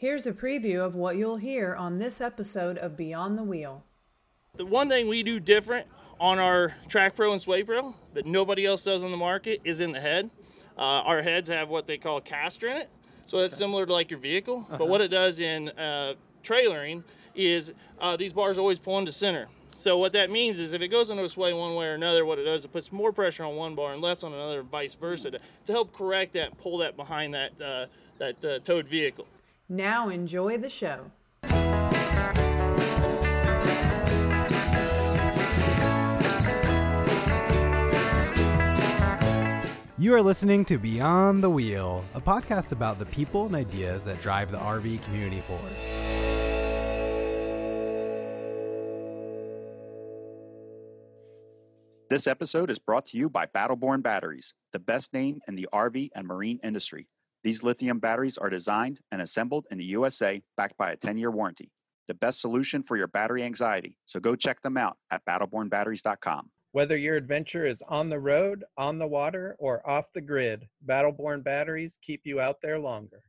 Here's a preview of what you'll hear on this episode of Beyond the Wheel. The one thing we do different on our Track Pro and Sway Pro that nobody else does on the market is in the head. Uh, our heads have what they call a caster in it, so it's similar to like your vehicle. Uh-huh. But what it does in uh, trailering is uh, these bars always pull into center. So what that means is if it goes into a sway one way or another, what it does is it puts more pressure on one bar and less on another, vice versa, to, to help correct that, pull that behind that uh, that uh, towed vehicle. Now enjoy the show. You are listening to Beyond the Wheel, a podcast about the people and ideas that drive the RV community forward. This episode is brought to you by Battle Born Batteries, the best name in the RV and marine industry. These lithium batteries are designed and assembled in the USA, backed by a 10 year warranty. The best solution for your battery anxiety. So go check them out at battlebornbatteries.com. Whether your adventure is on the road, on the water, or off the grid, Battle Born batteries keep you out there longer.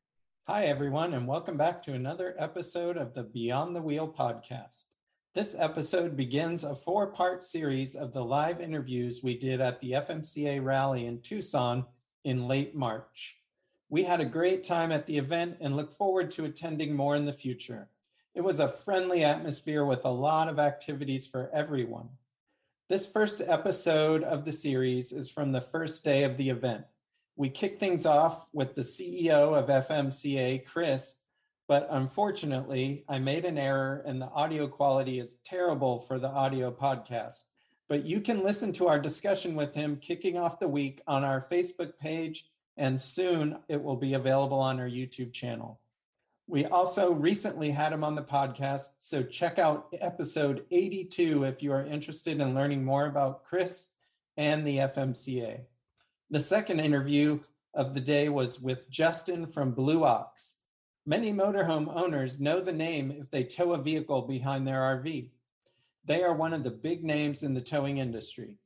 Hi, everyone, and welcome back to another episode of the Beyond the Wheel podcast. This episode begins a four part series of the live interviews we did at the FMCA rally in Tucson in late March. We had a great time at the event and look forward to attending more in the future. It was a friendly atmosphere with a lot of activities for everyone. This first episode of the series is from the first day of the event. We kick things off with the CEO of FMCA, Chris, but unfortunately, I made an error and the audio quality is terrible for the audio podcast. But you can listen to our discussion with him kicking off the week on our Facebook page, and soon it will be available on our YouTube channel. We also recently had him on the podcast, so check out episode 82 if you are interested in learning more about Chris and the FMCA. The second interview of the day was with Justin from Blue Ox. Many motorhome owners know the name if they tow a vehicle behind their RV. They are one of the big names in the towing industry.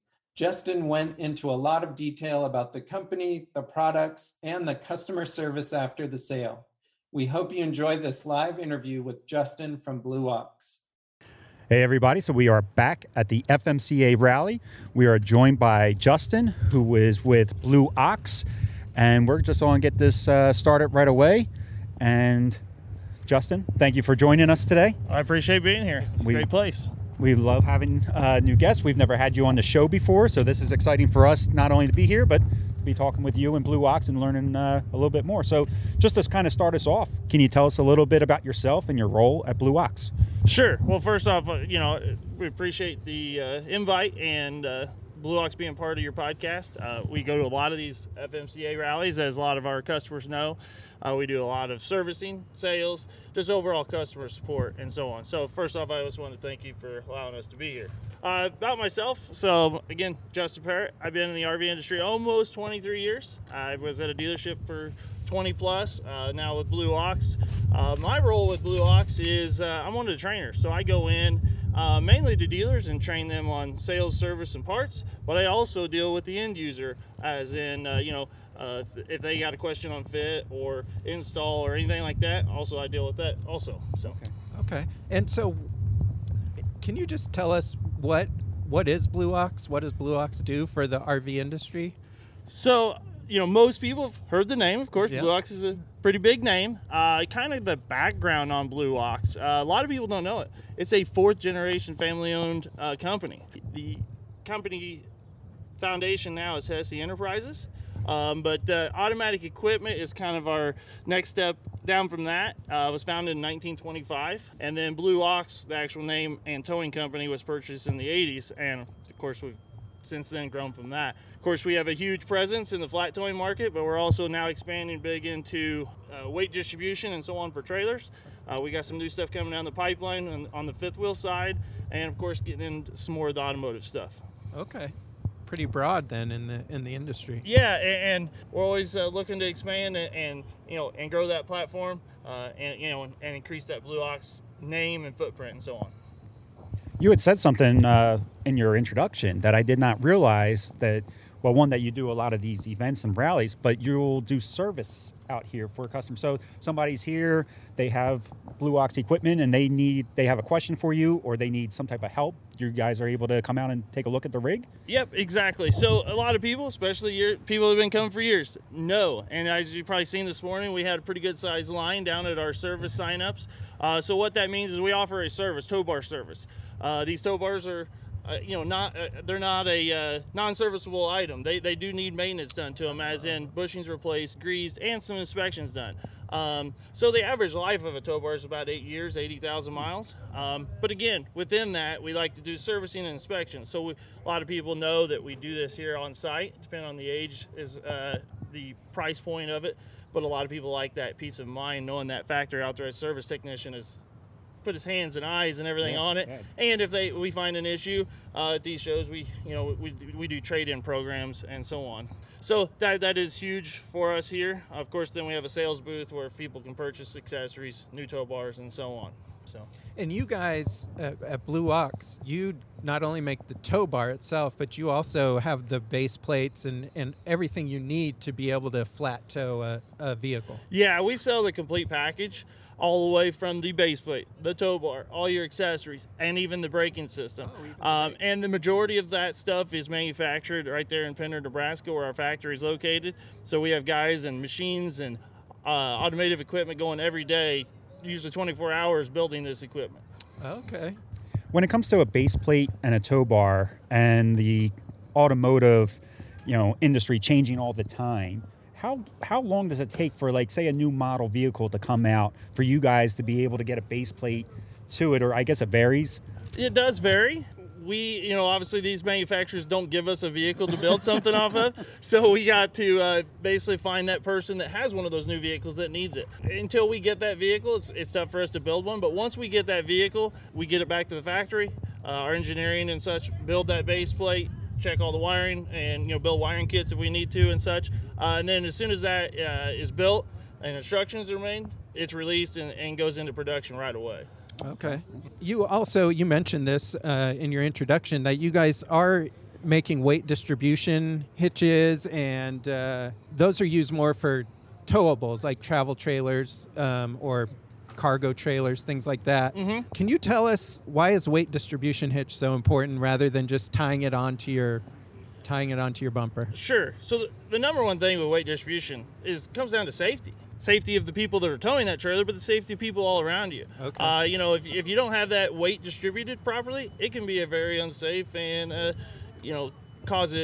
Justin went into a lot of detail about the company, the products, and the customer service after the sale. We hope you enjoy this live interview with Justin from Blue Ox. Hey, everybody. So, we are back at the FMCA rally. We are joined by Justin, who is with Blue Ox, and we're just going to get this uh, started right away. And, Justin, thank you for joining us today. I appreciate being here. It's We- a great place. We love having uh, new guests. We've never had you on the show before, so this is exciting for us not only to be here, but to be talking with you and Blue Ox and learning uh, a little bit more. So, just to kind of start us off, can you tell us a little bit about yourself and your role at Blue Ox? Sure. Well, first off, uh, you know, we appreciate the uh, invite and uh, Blue Ox being part of your podcast. Uh, we go to a lot of these FMCA rallies, as a lot of our customers know. Uh, we do a lot of servicing, sales, just overall customer support, and so on. So, first off, I just want to thank you for allowing us to be here. Uh, about myself, so again, Justin Parrott. I've been in the RV industry almost 23 years. I was at a dealership for 20 plus. Uh, now with Blue Ox, uh, my role with Blue Ox is uh, I'm one of the trainers. So I go in uh, mainly to dealers and train them on sales, service, and parts. But I also deal with the end user, as in uh, you know. Uh, if- they got a question on fit or install or anything like that, also I deal with that also. So Okay. And so, can you just tell us what what is Blue Ox? What does Blue Ox do for the RV industry? So, you know, most people have heard the name. Of course. Blue Ox is a pretty big name. Uh, kind of the background on Blue Ox. Uh, a lot of people don't know it. It's a fourth generation family owned uh, company. The company foundation now is Hesse Enterprises. Um, but uh, automatic equipment is kind of our next step down from that. Uh, was founded in 1925, and then Blue Ox, the actual name and towing company, was purchased in the 80s. And of course, we've since then grown from that. Of course, we have a huge presence in the flat towing market, but we're also now expanding big into uh, weight distribution and so on for trailers. Uh, we got some new stuff coming down the pipeline on, on the fifth wheel side, and of course, getting into some more of the automotive stuff. Okay. Pretty broad then in the in the industry. Yeah, and, and we're always uh, looking to expand and, and, you know and grow that platform, uh, and you know and increase that Blue Ox name and footprint and so on. You had said something uh, in your introduction that I did not realize that. Well, one that you do a lot of these events and rallies, but you'll do service out here for customers. So somebody's here, they have Blue Ox equipment, and they need they have a question for you, or they need some type of help. You guys are able to come out and take a look at the rig. Yep, exactly. So a lot of people, especially your people who've been coming for years, know. And as you've probably seen this morning, we had a pretty good sized line down at our service signups. Uh, so what that means is we offer a service, tow bar service. Uh, these tow bars are uh, you know, not uh, they're not a uh, non-serviceable item. They, they do need maintenance done to them, as in bushings replaced, greased, and some inspections done. Um, so the average life of a tow bar is about eight years, 80,000 miles. Um, but again, within that, we like to do servicing and inspections. So we, a lot of people know that we do this here on site. Depending on the age, is uh, the price point of it. But a lot of people like that peace of mind knowing that factory authorized service technician is put his hands and eyes and everything Yeah, on it. yeah. And if they we find an issue uh, at these shows, we you know we, we do trade-in programs and so on. So that that is huge for us here. Of course, then we have a sales booth where people can purchase accessories, new tow bars, and so on. So And you guys uh, at Blue Ox, you not only make the tow bar itself, but you also have the base plates and, and everything you need to be able to flat tow a, a vehicle. yeah, we sell the complete package. All the way from the base plate, the tow bar, all your accessories, and even the braking system. um, and the majority of that stuff is manufactured right there in Pender, Nebraska, where our factory is located. So we have guys and machines and uh, automotive equipment going every day, usually 24 hours building this equipment. Okay. When it comes to a base plate and a tow bar and the automotive, you know, industry changing all the time, how how long does it take for like say a new model vehicle to come out for you guys to be able to get a base plate to it or I guess it varies? It does vary. We, you know, obviously these manufacturers don't give us a vehicle to build something off of, so we got to uh, basically find that person that has one of those new vehicles that needs it. Until we get that vehicle, it's, it's tough for us to build one. But once we get that vehicle, we get it back to the factory. Uh, our engineering and such build that base plate, check all the wiring, and you know build wiring kits if we need to and such. Uh, and then as soon as that uh, is built and instructions are made, it's released and, and goes into production right away. Okay. You also you mentioned this uh, in your introduction that you guys are making weight distribution hitches, and uh, those are used more for towables like travel trailers um, or cargo trailers, things like that. Mhm. Can you tell us why is weight distribution hitch so important rather than just tying it onto your tying it onto your bumper? Sure. So the, the number one thing with weight distribution is comes down to safety. Safety of the people that are towing that trailer, but the safety of people all around you. Okay. Uh, you know, if, if you don't have that weight distributed properly, it can be a very unsafe and, uh, you know, cause a,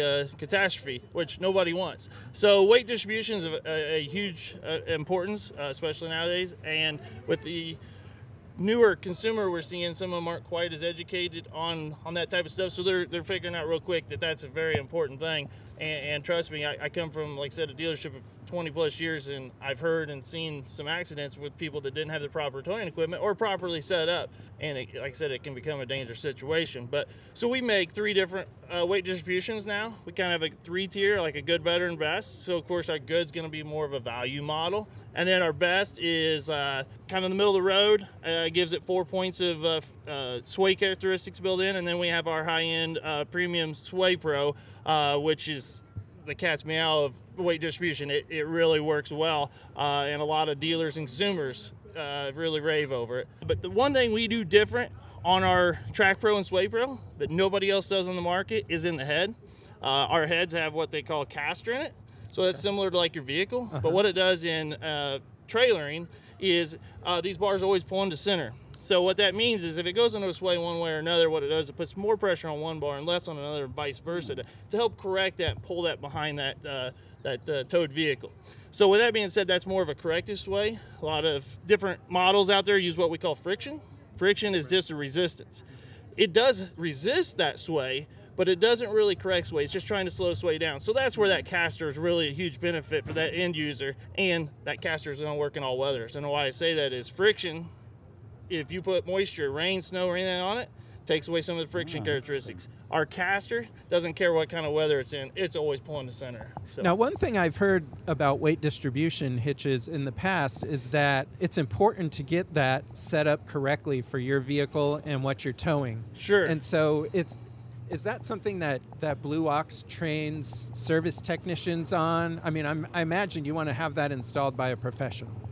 a uh, catastrophe, which nobody wants. So weight distribution is of a, a huge uh, importance, uh, especially nowadays. And with the newer consumer we're seeing some of them aren't quite as educated on on that type of stuff so they're they're figuring out real quick that that's a very important thing and, and trust me I, I come from like i said a dealership 20 plus years and i've heard and seen some accidents with people that didn't have the proper towing equipment or properly set up. And it, like i said it can become a dangerous situation. But so we make three different uh, weight distributions now. We kind of have a three tier like a good better and best. So of course our good's going to be more of a value model. And then our best is uh, kind of in the middle of the road. Uh, gives it four points of uh, uh, sway characteristics built in. And then we have our high-end uh, premium sway pro which is the cat's meow of weight distribution it, it really works well uh, and a lot of dealers and consumers uh, really rave over it. But the one thing we do different on our track pro and sway pro that nobody else does on the market is in the head. Uh, our heads have what they call a caster in it so it's similar to like your vehicle. But what it does in uh, trailering is uh, these bars always pull into center so what that means is if it goes into a sway one way or another, what it does, it puts more pressure on one bar and less on another, vice versa, to, to help correct that pull that behind that uh, that uh, towed vehicle. So with that being said, that's more of a corrective sway. A lot of different models out there use what we call friction. Friction is just a resistance. It does resist that sway, but it doesn't really correct sway. It's just trying to slow sway down. So that's where that caster is really a huge benefit for that end user, and that caster is going to work in all weathers. And why I say that is friction. If you put moisture, rain, snow, or anything on it, takes away some of the friction mm. characteristics. Our caster doesn't care what kind of weather it's in; it's always pulling the center. So. Now, one thing I've heard about weight distribution hitches in the past is that it's important to get that set up correctly for your vehicle and what you're towing. Sure. And so it's is that something that that Blue Ox trains service technicians on? I mean, I'm, I imagine you want to have that installed by a professional.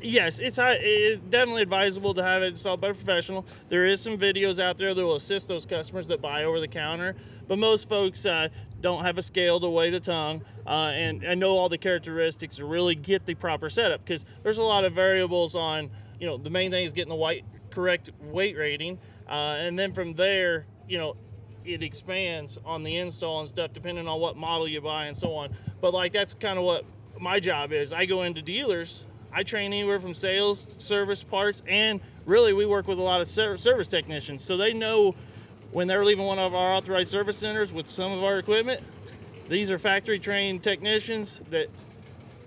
Yes, it's, it's definitely advisable to have it installed by a professional. There is some videos out there that will assist those customers that buy over the counter, but most folks uh, don't have a scale to weigh the tongue uh, and, and know all the characteristics to really get the proper setup because there's a lot of variables on, you know, the main thing is getting the white, correct weight rating, uh, and then from there, you know, it expands on the install and stuff depending on what model you buy and so on. But like that's kind of what my job is. I go into dealers. I train anywhere from sales, service, parts, and really we work with a lot of service technicians, so they know when they're leaving one of our authorized service centers with some of our equipment. These are factory trained technicians that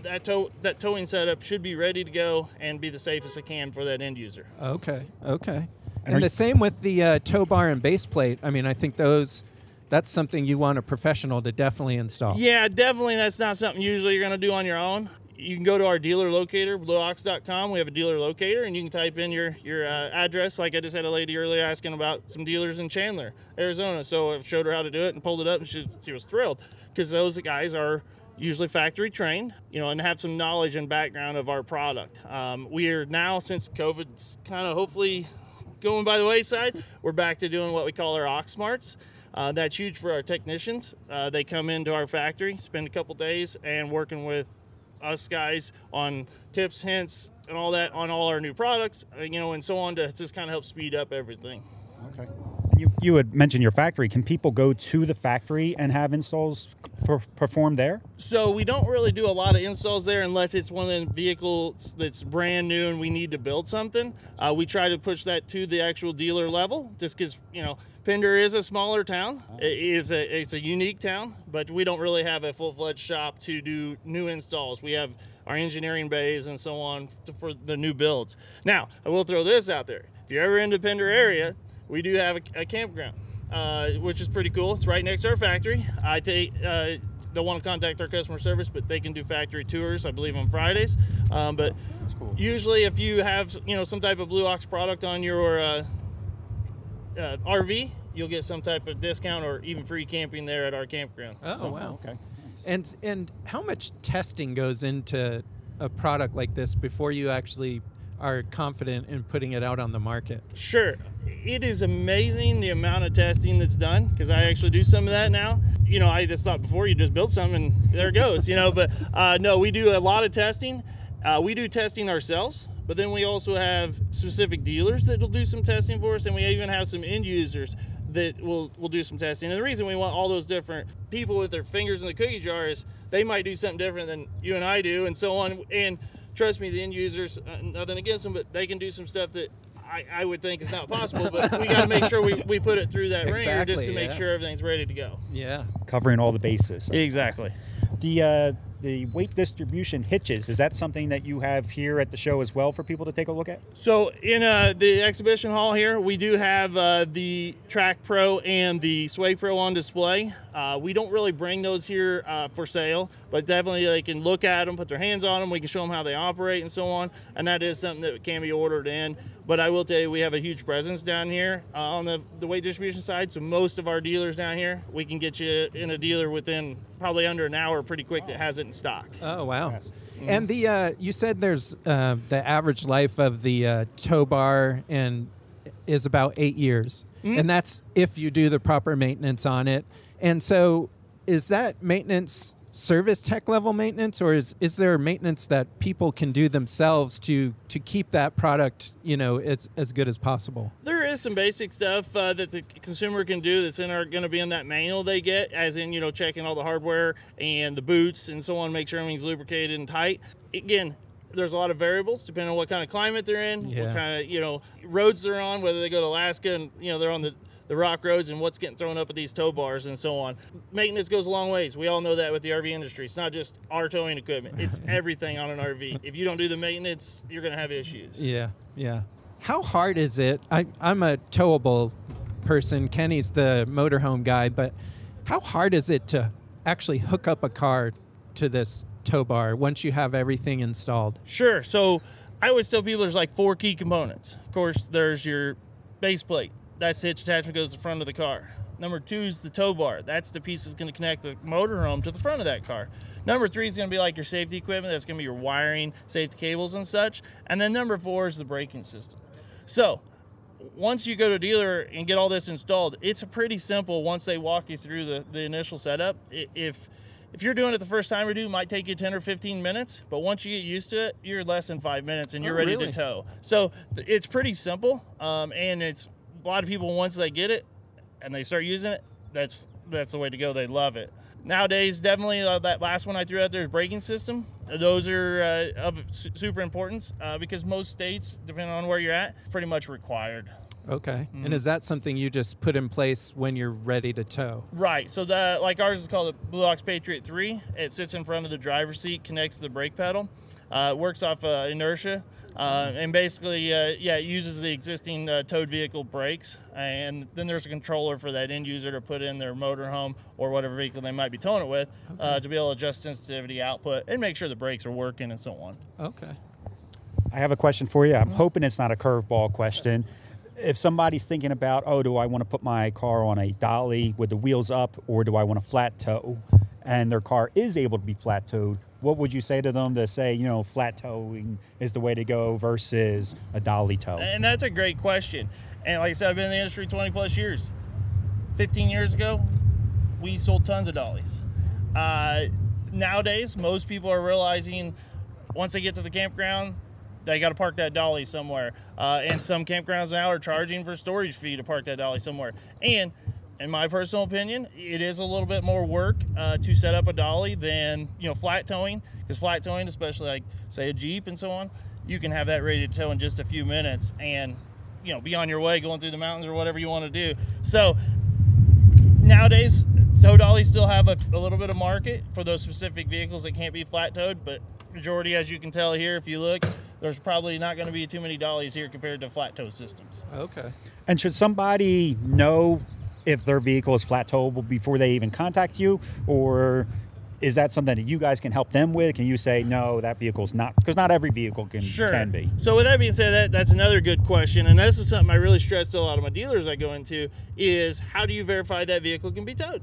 that tow that towing setup should be ready to go and be the safest it can for that end user. Okay. Okay. And And, the you- same with the uh, tow bar and base plate. I mean, I think those that's something you want a professional to definitely install. Yeah, definitely. That's not something usually you're going to do on your own. You can go to our dealer locator, blueox.com. We have a dealer locator, and you can type in your your uh, address. Like I just had a lady earlier asking about some dealers in Chandler, Arizona. So I showed her how to do it and pulled it up, and she, she was thrilled because those guys are usually factory trained, you know, and have some knowledge and background of our product. Um, we are now, since COVID's kind of hopefully going by the wayside, we're back to doing what we call our Oxmarts. Uh, that's huge for our technicians. Uh, they come into our factory, spend a couple days, and working with us guys on tips, hints, and all that on all our new products, uh, you know, and so on to just kind of help speed up everything. Okay. You, you had mentioned your factory. Can people go to the factory and have installs for, performed there? So we don't really do a lot of installs there unless it's one of the vehicles that's brand new and we need to build something. Uh, we try to push that to the actual dealer level, just because you know Pender is a smaller town. It is a it's a unique town, but we don't really have a full fledged shop to do new installs. We have our engineering bays and so on for the new builds. Now I will throw this out there: if you're ever in the Pender area, we do have a, a campground. Uh, which is pretty cool. It's right next to our factory. I take uh, don't want to contact our customer service, but they can do factory tours. I believe on Fridays. Um, but cool. usually, if you have you know some type of Blue Ox product on your uh, uh, RV, you'll get some type of discount or even free camping there at our campground. Oh So- wow. Okay. And and how much testing goes into a product like this before you actually are confident in putting it out on the market? Sure. It is amazing the amount of testing that's done because I actually do some of that now. You know, I just thought before you just build something and there it goes, you know, but uh, no, we do a lot of testing. Uh, we do testing ourselves, but then we also have specific dealers that will do some testing for us, and we even have some end users that will will do some testing. And the reason we want all those different people with their fingers in the cookie jar is they might do something different than you and I do, and so on. And trust me, the end users, uh, nothing against them, but they can do some stuff that I, I would think is not possible. But we got to make sure we, we put it through that ringer just Exactly, to make sure everything's ready to go. Yeah. Covering all the bases. Exactly. The uh, the weight distribution hitches is that something that you have here at the show as well for people to take a look at? So in uh, the exhibition hall here, we do have uh, the Track Pro and the Sway Pro on display. Uh, we don't really bring those here uh, for sale, but definitely they can look at them, put their hands on them. We can show them how they operate and so on, and that is something that can be ordered in. But I will tell you, we have a huge presence down here uh, on the, the weight distribution side. So most of our dealers down here, we can get you in a dealer within probably under an hour, pretty quick, that has it in stock. Oh wow. And the uh, you said there's uh, the average life of the uh, tow bar and is about eight years, and that's if you do the proper maintenance on it. And so, is that maintenance service tech level maintenance, or is is there maintenance that people can do themselves to to keep that product you know as as good as possible? There is some basic stuff uh, that the consumer can do that's in our going to be in that manual they get, as in you know checking all the hardware and the boots and so on, make sure everything's lubricated and tight. Again, there's a lot of variables depending on what kind of climate they're in, Yeah. what kind of you know roads they're on, whether they go to Alaska and you know they're on the the rock roads and what's getting thrown up at these tow bars and so on. Maintenance goes a long ways. We all know that with the RV industry. It's not just our towing equipment; it's everything on an RV. If you don't do the maintenance, you're going to have issues. Yeah, yeah. How hard is it? I, I'm a towable person. Kenny's the motorhome guy, but how hard is it to actually hook up a car to this tow bar once you have everything installed? Sure. So I always tell people there's like four key components. Of course, there's your base plate. That's the hitch attachment goes to the front of the car. Number two is the tow bar. That's the piece that's going to connect the motorhome to the front of that car. Number three is going to be like your safety equipment. That's going to be your wiring, safety cables, and such. And then number four is the braking system. So once you go to a dealer and get all this installed, it's pretty simple once they walk you through the, the initial setup. If if you're doing it the first time or do, it might take you 10 or 15 minutes, but once you get used to it, you're less than five minutes and you're Oh, ready really? to tow. So it's pretty simple, um, and it's a lot of people once they get it and they start using it, that's that's the way to go. They love it. Nowadays, definitely uh, that last one I threw out there is braking system. Those are uh, of su- super importance uh, because most states, depending on where you're at, pretty much required. Okay. Mm-hmm. And is that something you just put in place when you're ready to tow? Right. So the like ours is called the Blue Ox Patriot 3. It sits in front of the driver's seat, connects to the brake pedal. Uh, it works off uh, inertia. Uh, and basically, uh, yeah, it uses the existing uh, towed vehicle brakes, and then there's a controller for that end user to put in their motorhome or whatever vehicle they might be towing it with uh, to be able to adjust sensitivity, output, and make sure the brakes are working and so on. Okay. I have a question for you. I'm hoping it's not a curveball question. If somebody's thinking about, oh, do I want to put my car on a dolly with the wheels up, or do I want a flat tow, and their car is able to be flat towed, what would you say to them to say, you know, flat towing is the way to go versus a dolly tow? And that's a great question. And like I said, I've been in the industry 20 plus years. 15 years ago, we sold tons of dollies. Uh, nowadays, most people are realizing once they get to the campground, they got to park that dolly somewhere. Uh, and some campgrounds now are charging for storage fee to park that dolly somewhere. And in my personal opinion, it is a little bit more work uh, to set up a dolly than you know flat towing. Because flat towing, especially like say a Jeep and so on, you can have that ready to tow in just a few minutes and you know be on your way going through the mountains or whatever you want to do. So nowadays, tow dollies still have a, a little bit of market for those specific vehicles that can't be flat towed, but majority, as you can tell here, if you look, there's probably not going to be too many dollies here compared to flat tow systems. Okay. And should somebody know if their vehicle is flat towable before they even contact you, or is that something that you guys can help them with? Can you say no, that vehicle's not because not every vehicle can Sure. can be. So with that being said, that that's another good question, and this is something I really stress to a lot of my dealers I go into is how do you verify that vehicle can be towed?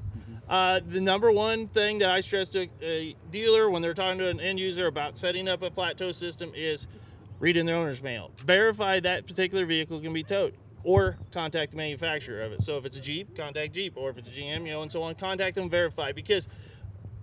Uh, the number one thing that I stress to a dealer when they're talking to an end user about setting up a flat tow system is reading their owner's mail. Verify that particular vehicle can be towed. Or contact the manufacturer of it. So if it's a Jeep, contact Jeep, or if it's a GM, you know, and so on, contact them, verify. Because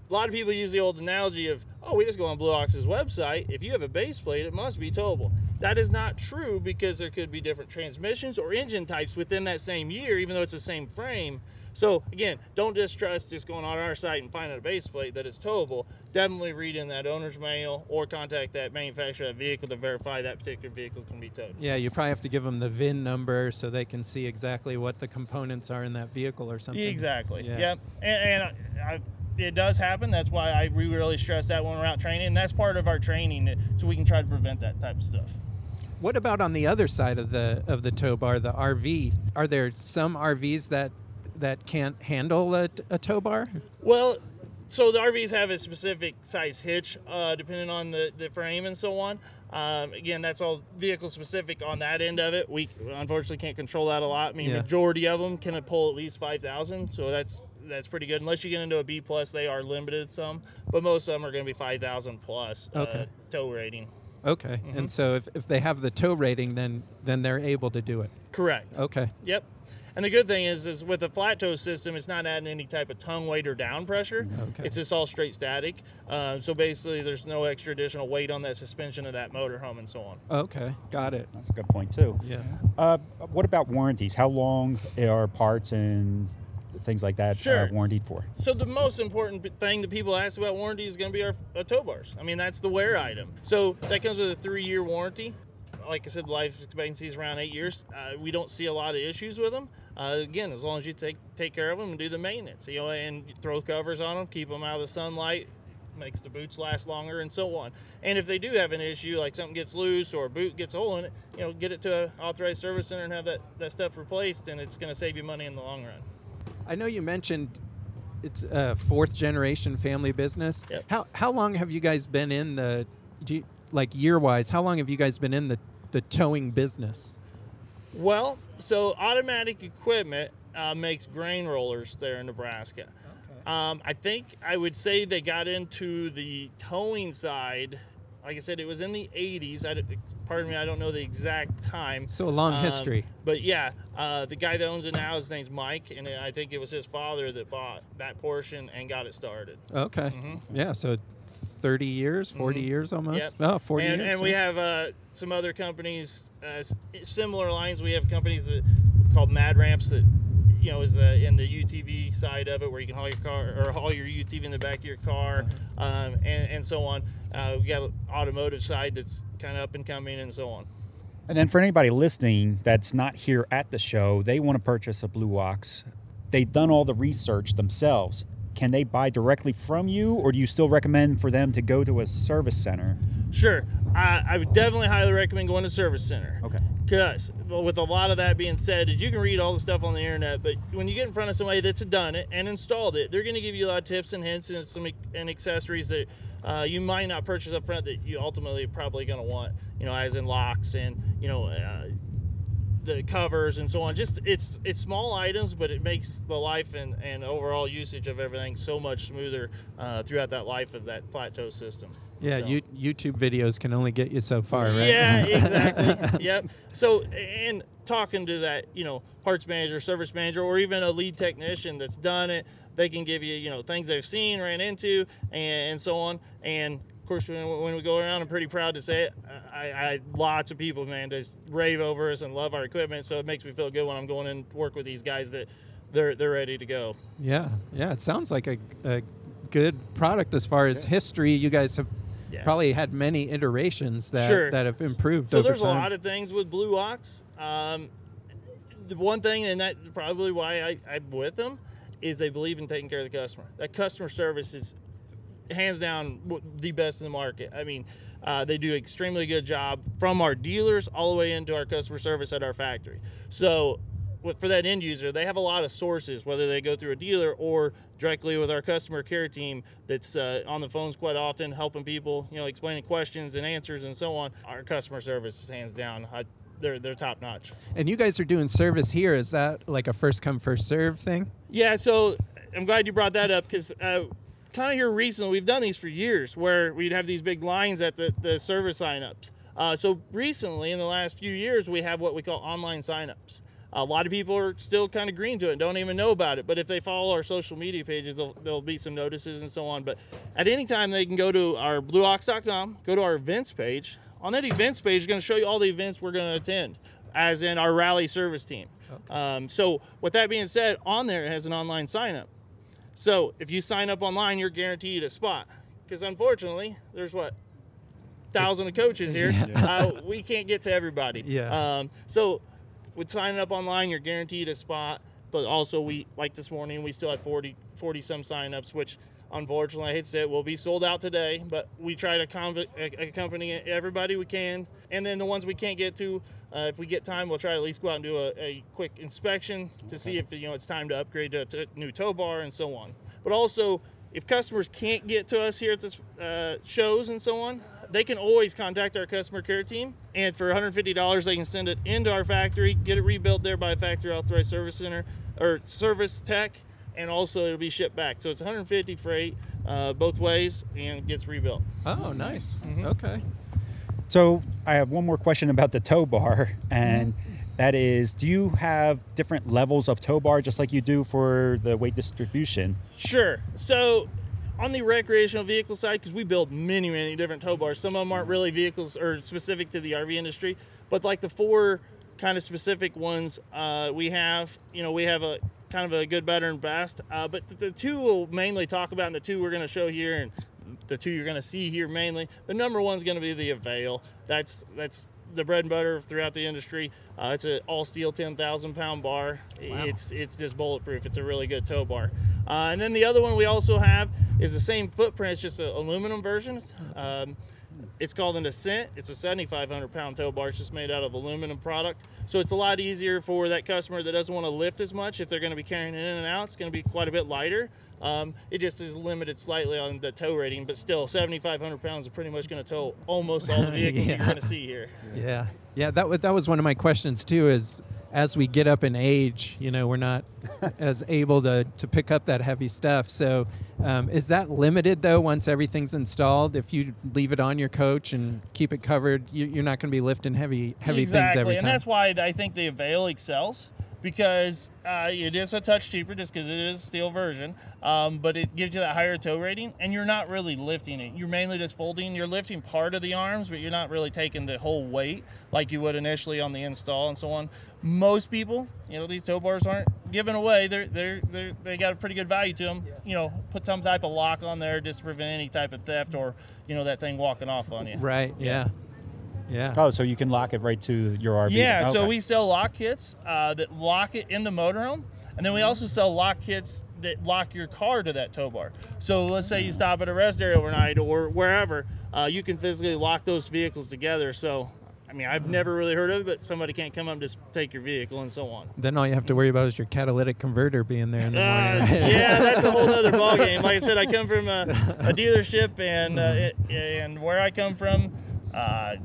a lot of people use the old analogy of, oh, we just go on Blue Ox's website. If you have a base plate, it must be towable. That is not true because there could be different transmissions or engine types within that same year, even though it's the same frame. So again, don't just trust just going on our site and finding a base plate that is towable. Definitely read in that owner's manual or contact that manufacturer of that vehicle to verify that particular vehicle can be towed. Yeah, you probably have to give them the VIN number so they can see exactly what the components are in that vehicle or something. Exactly. Yeah. Yep. And, and I, I, it does happen. That's why I we really stress that when we're out training. And that's part of our training, so we can try to prevent that type of stuff. What about on the other side of the of the tow bar, the RV? Are there some RVs that that can't handle a, a tow bar? Well, so the RVs have a specific size hitch, uh, depending on the, the frame and so on. Um, again, that's all vehicle specific on that end of it. We unfortunately can't control that a lot. I mean, Yeah. majority of them can pull at least five thousand, so that's that's pretty good. Unless you get into a B plus, they are limited some, but most of them are going to be five thousand plus uh, Okay. tow rating. Okay, Mm-hmm. and so if, if they have the tow rating, then then they're able to do it. Correct. Okay. Yep. And the good thing is, is with the flat tow system, it's not adding any type of tongue weight or down pressure. Okay. It's just all straight static. Uh, so basically, there's no extra additional weight on that suspension of that motorhome and so on. Okay, got it. That's a good point too. Yeah. Uh, what about warranties? How long are parts and things like that Sure. are warranted for? So the most important thing that people ask about warranty is going to be our, our tow bars. I mean, that's the wear item. So that comes with a three-year warranty. Like I said, life expectancy is around eight years. Uh, we don't see a lot of issues with them. Uh, again, as long as you take take care of them and do the maintenance, you know, and throw covers on them, keep them out of the sunlight, makes the boots last longer, and so on. And if they do have an issue, like something gets loose or a boot gets a hole in it, you know, get it to an authorized service center and have that, that stuff replaced, and it's going to save you money in the long run. I know you mentioned it's a fourth generation family business. Yep. How how long have you guys been in the do you, like year wise? How long have you guys been in the the towing business? Well, so automatic equipment uh, makes grain rollers there in Nebraska. Um, I think I would say they got into the towing side. Like I said, it was in the 80s. I, pardon me, I don't know the exact time. So a long Um, history. But yeah, uh, the guy that owns it now, his name's Mike, and I think it was his father that bought that portion and got it started. Okay. Yeah. So. 30 years, 40 years almost? Mm-hmm. Yep. Oh, 40 and, years. And we have uh, some other companies, uh, similar lines. We have companies that called Mad Ramps that, you know, is uh, in the UTV side of it where you can haul your car or haul your UTV in the back of your car Uh-huh. um, and, and so on. Uh, we got an automotive side that's kind of up and coming and so on. And then for anybody listening that's not here at the show, they want to purchase a Blue Ox. They've done all the research themselves. Can they buy directly from you, or do you still recommend for them to go to a service center? Sure. I, I would definitely highly recommend going to service center. Okay. Because with a lot of that being said, is you can read all the stuff on the internet, but when you get in front of somebody that's done it and installed it, they're going to give you a lot of tips and hints and some and accessories that uh, you might not purchase up front that you ultimately are probably going to want. You know, as in locks and you know. Uh, the covers and so on just it's it's small items but it makes the life and, and overall usage of everything so much smoother uh, throughout that life of that flat tow system Yeah, So- you, YouTube videos can only get you so far, right? yeah, exactly. yep. So, and talking to that, you know, parts manager, service manager, or even a lead technician that's done it, they can give you, you know, things they've seen, ran into, and, and so on. And of course, when, when we go around, I'm pretty proud to say it. I, I lots of people, man, just rave over us and love our equipment. So it makes me feel good when I'm going in to work with these guys that they're they're ready to go. Yeah, yeah. It sounds like a, a good product as far as history. You guys have Yeah. probably had many iterations that Sure. that have improved. So over there's time. a lot of things with Blue Ox. Um, the one thing, and that's probably why I, I'm with them, is they believe in taking care of the customer. That customer service is hands down the best in the market. I mean, uh, they do an extremely good job from our dealers all the way into our customer service at our factory. So, with, for that end user, they have a lot of sources, whether they go through a dealer or directly with our customer care team that's uh, on the phones quite often, helping people, you know, explaining questions and answers and so on. Our customer service is hands down. I, they're, they're top notch. And you guys are doing service here. Is that like a first come first serve thing? Yeah, so I'm glad you brought that up because uh, kind of here recently, we've done these for years where we'd have these big lines at the, the service signups. Uh, so recently, in the last few years, we have what we call online signups. A lot of people are still kind of green to it and don't even know about it. But if they follow our social media pages, there'll, be some notices and so on. But at any time, they can go to our blueox.com, go to our events page. On that events page, it's going to show you all the events we're going to attend, as in our rally service team. Um, so, with that being said, on there it has an online sign up. So, if you sign up online, you're guaranteed a spot. Because unfortunately, there's what thousand of coaches here. Uh, we can't get to everybody. Yeah. Um, so, with signing up online, you're guaranteed a spot. But also, we like this morning, we still had 40, 40 some signups, which unfortunately, I hate to say it, will be sold out today. But we try to conv- accompany everybody we can, and then the ones we can't get to, uh, if we get time, we'll try to at least go out and do a, a quick inspection to see if you know it's time to upgrade to, to new tow bar and so on. But also, if customers can't get to us here at this uh, shows and so on, they can always contact our customer care team, and for $150, they can send it into our factory, get it rebuilt there by a factory authorized service center or service tech, and also it'll be shipped back. So it's 150 freight uh, both ways, and it gets rebuilt. Oh, nice. Mm-hmm. Okay. So I have one more question about the tow bar, and that is, do you have different levels of tow bar just like you do for the weight distribution? Sure. So on the recreational vehicle side, because we build many, many different tow bars. Some of them aren't really vehicles or specific to the RV industry, but like the four kind of specific ones uh, we have, you know, we have a kind of a good, better, and best. Uh, but the, the two we'll mainly talk about, and the two we're going to show here, and the two you're going to see here mainly. The number one is going to be the Avail. That's that's the bread and butter throughout the industry. Uh, it's an all steel 10,000 pound bar. It's it's just bulletproof. It's a really good tow bar. Uh, and then the other one we also have is the same footprint. It's just an aluminum version. Um, it's called an Ascent. It's a 7,500 pound tow bar. It's just made out of aluminum product. So it's a lot easier for that customer that doesn't want to lift as much. If they're going to be carrying it in and out, it's going to be quite a bit lighter. Um, it just is limited slightly on the tow rating, but still 7,500 pounds is pretty much going to tow almost all the vehicles Yeah. you're going to see here. Yeah, yeah. That was that was one of my questions too. Is as we get up in age, you know, we're not as able to to pick up that heavy stuff. So, um, is that limited though? Once everything's installed, if you leave it on your coach and keep it covered, you, you're not going to be lifting heavy heavy exactly. things every and time. that's why I think the Avail excels because uh, it is a touch cheaper just because it is a steel version, um, but it gives you that higher tow rating, and you're not really lifting it. You're mainly just folding. You're lifting part of the arms, but you're not really taking the whole weight like you would initially on the install and so on. Most people, you know, these tow bars aren't given away. They're they're they they got a pretty good value to them. You know, put some type of lock on there just to prevent any type of theft or you know that thing walking off on you. right. Yeah. Yeah. Oh, so you can lock it right to your RV. Yeah, so we sell lock kits uh, that lock it in the motorhome, and then we also sell lock kits that lock your car to that tow bar. So let's say you stop at a rest area overnight or wherever, uh, you can physically lock those vehicles together. So, I mean, I've never really heard of it, but somebody can't come up and just take your vehicle and so on. Then all you have to worry about is your catalytic converter being there in the Uh, morning. yeah, that's a whole other ballgame. Like I said, I come from a, a dealership, and uh, it, and where I come from, uh,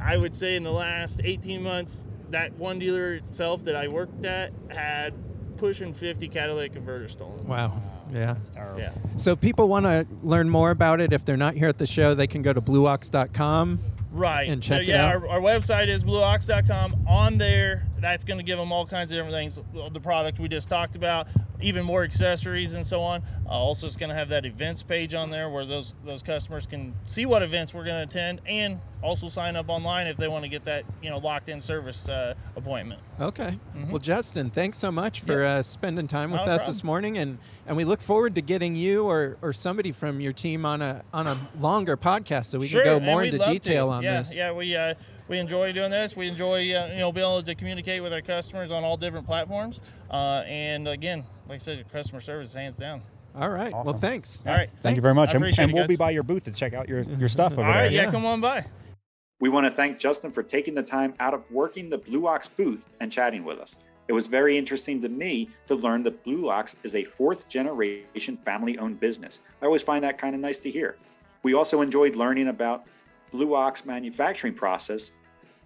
I would say in the last 18 months, that one dealer itself that I worked at had pushing 50 catalytic converters stolen. Wow. Yeah. It's terrible. Yeah. So people want to learn more about it. If they're not here at the show, they can go to blueox.com. Right. And so check it yeah, out. Our, our website is blueox.com. On there, that's going to give them all kinds of different things. The product we just talked about, even more accessories and so on. Uh, also, it's going to have that events page on there where those those customers can see what events we're going to attend and also sign up online if they want to get that you know locked in service uh, appointment. Okay. Well, Justin, thanks so much for uh, spending time with Mm-hmm. Not us this morning, and and we look forward to getting you or, or somebody from your team on a on a longer podcast so we Sure, can go more into love to. detail on yeah, this. Yeah, we uh, we enjoy doing this. We enjoy uh, you know being able to communicate with our customers on all different platforms. Uh, and again, like I said, customer service is hands down. All right. Well, thanks. All right. Thank you very much. I And, appreciate and it, we'll be by your booth to check out your, your stuff over All there. yeah, yeah. come on by. We want to thank Justin for taking the time out of working the Blue Ox booth and chatting with us. It was very interesting to me to learn that Blue Ox is a fourth generation family owned business. I always find that kind of nice to hear. We also enjoyed learning about Blue Ox manufacturing process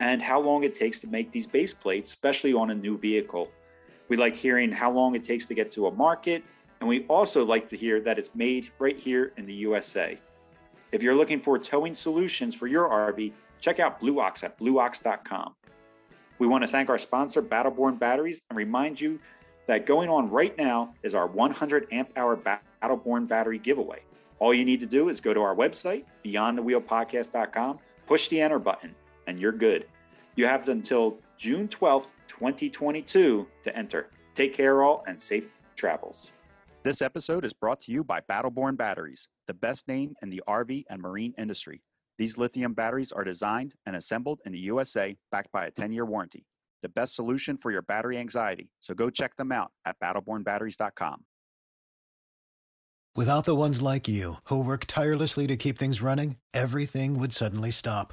and how long it takes to make these base plates, especially on a new vehicle. We like hearing how long it takes to get to a market, and we also like to hear that it's made right here in the USA. If you're looking for towing solutions for your RV, check out Blue Ox at blueox.com. We want to thank our sponsor, Battle Born Batteries, and remind you that going on right now is our 100 amp hour Battle Born battery giveaway. All you need to do is go to our website, beyondthewheelpodcast.com, push the enter button, and you're good. You have until June 12th, 2022 to enter. Take care, all, and safe travels. This episode is brought to you by Battle Born Batteries, the best name in the RV and marine industry. These lithium batteries are designed and assembled in the USA, backed by a 10 year warranty. The best solution for your battery anxiety. So go check them out at battlebornbatteries.com. Without the ones like you, who work tirelessly to keep things running, everything would suddenly stop.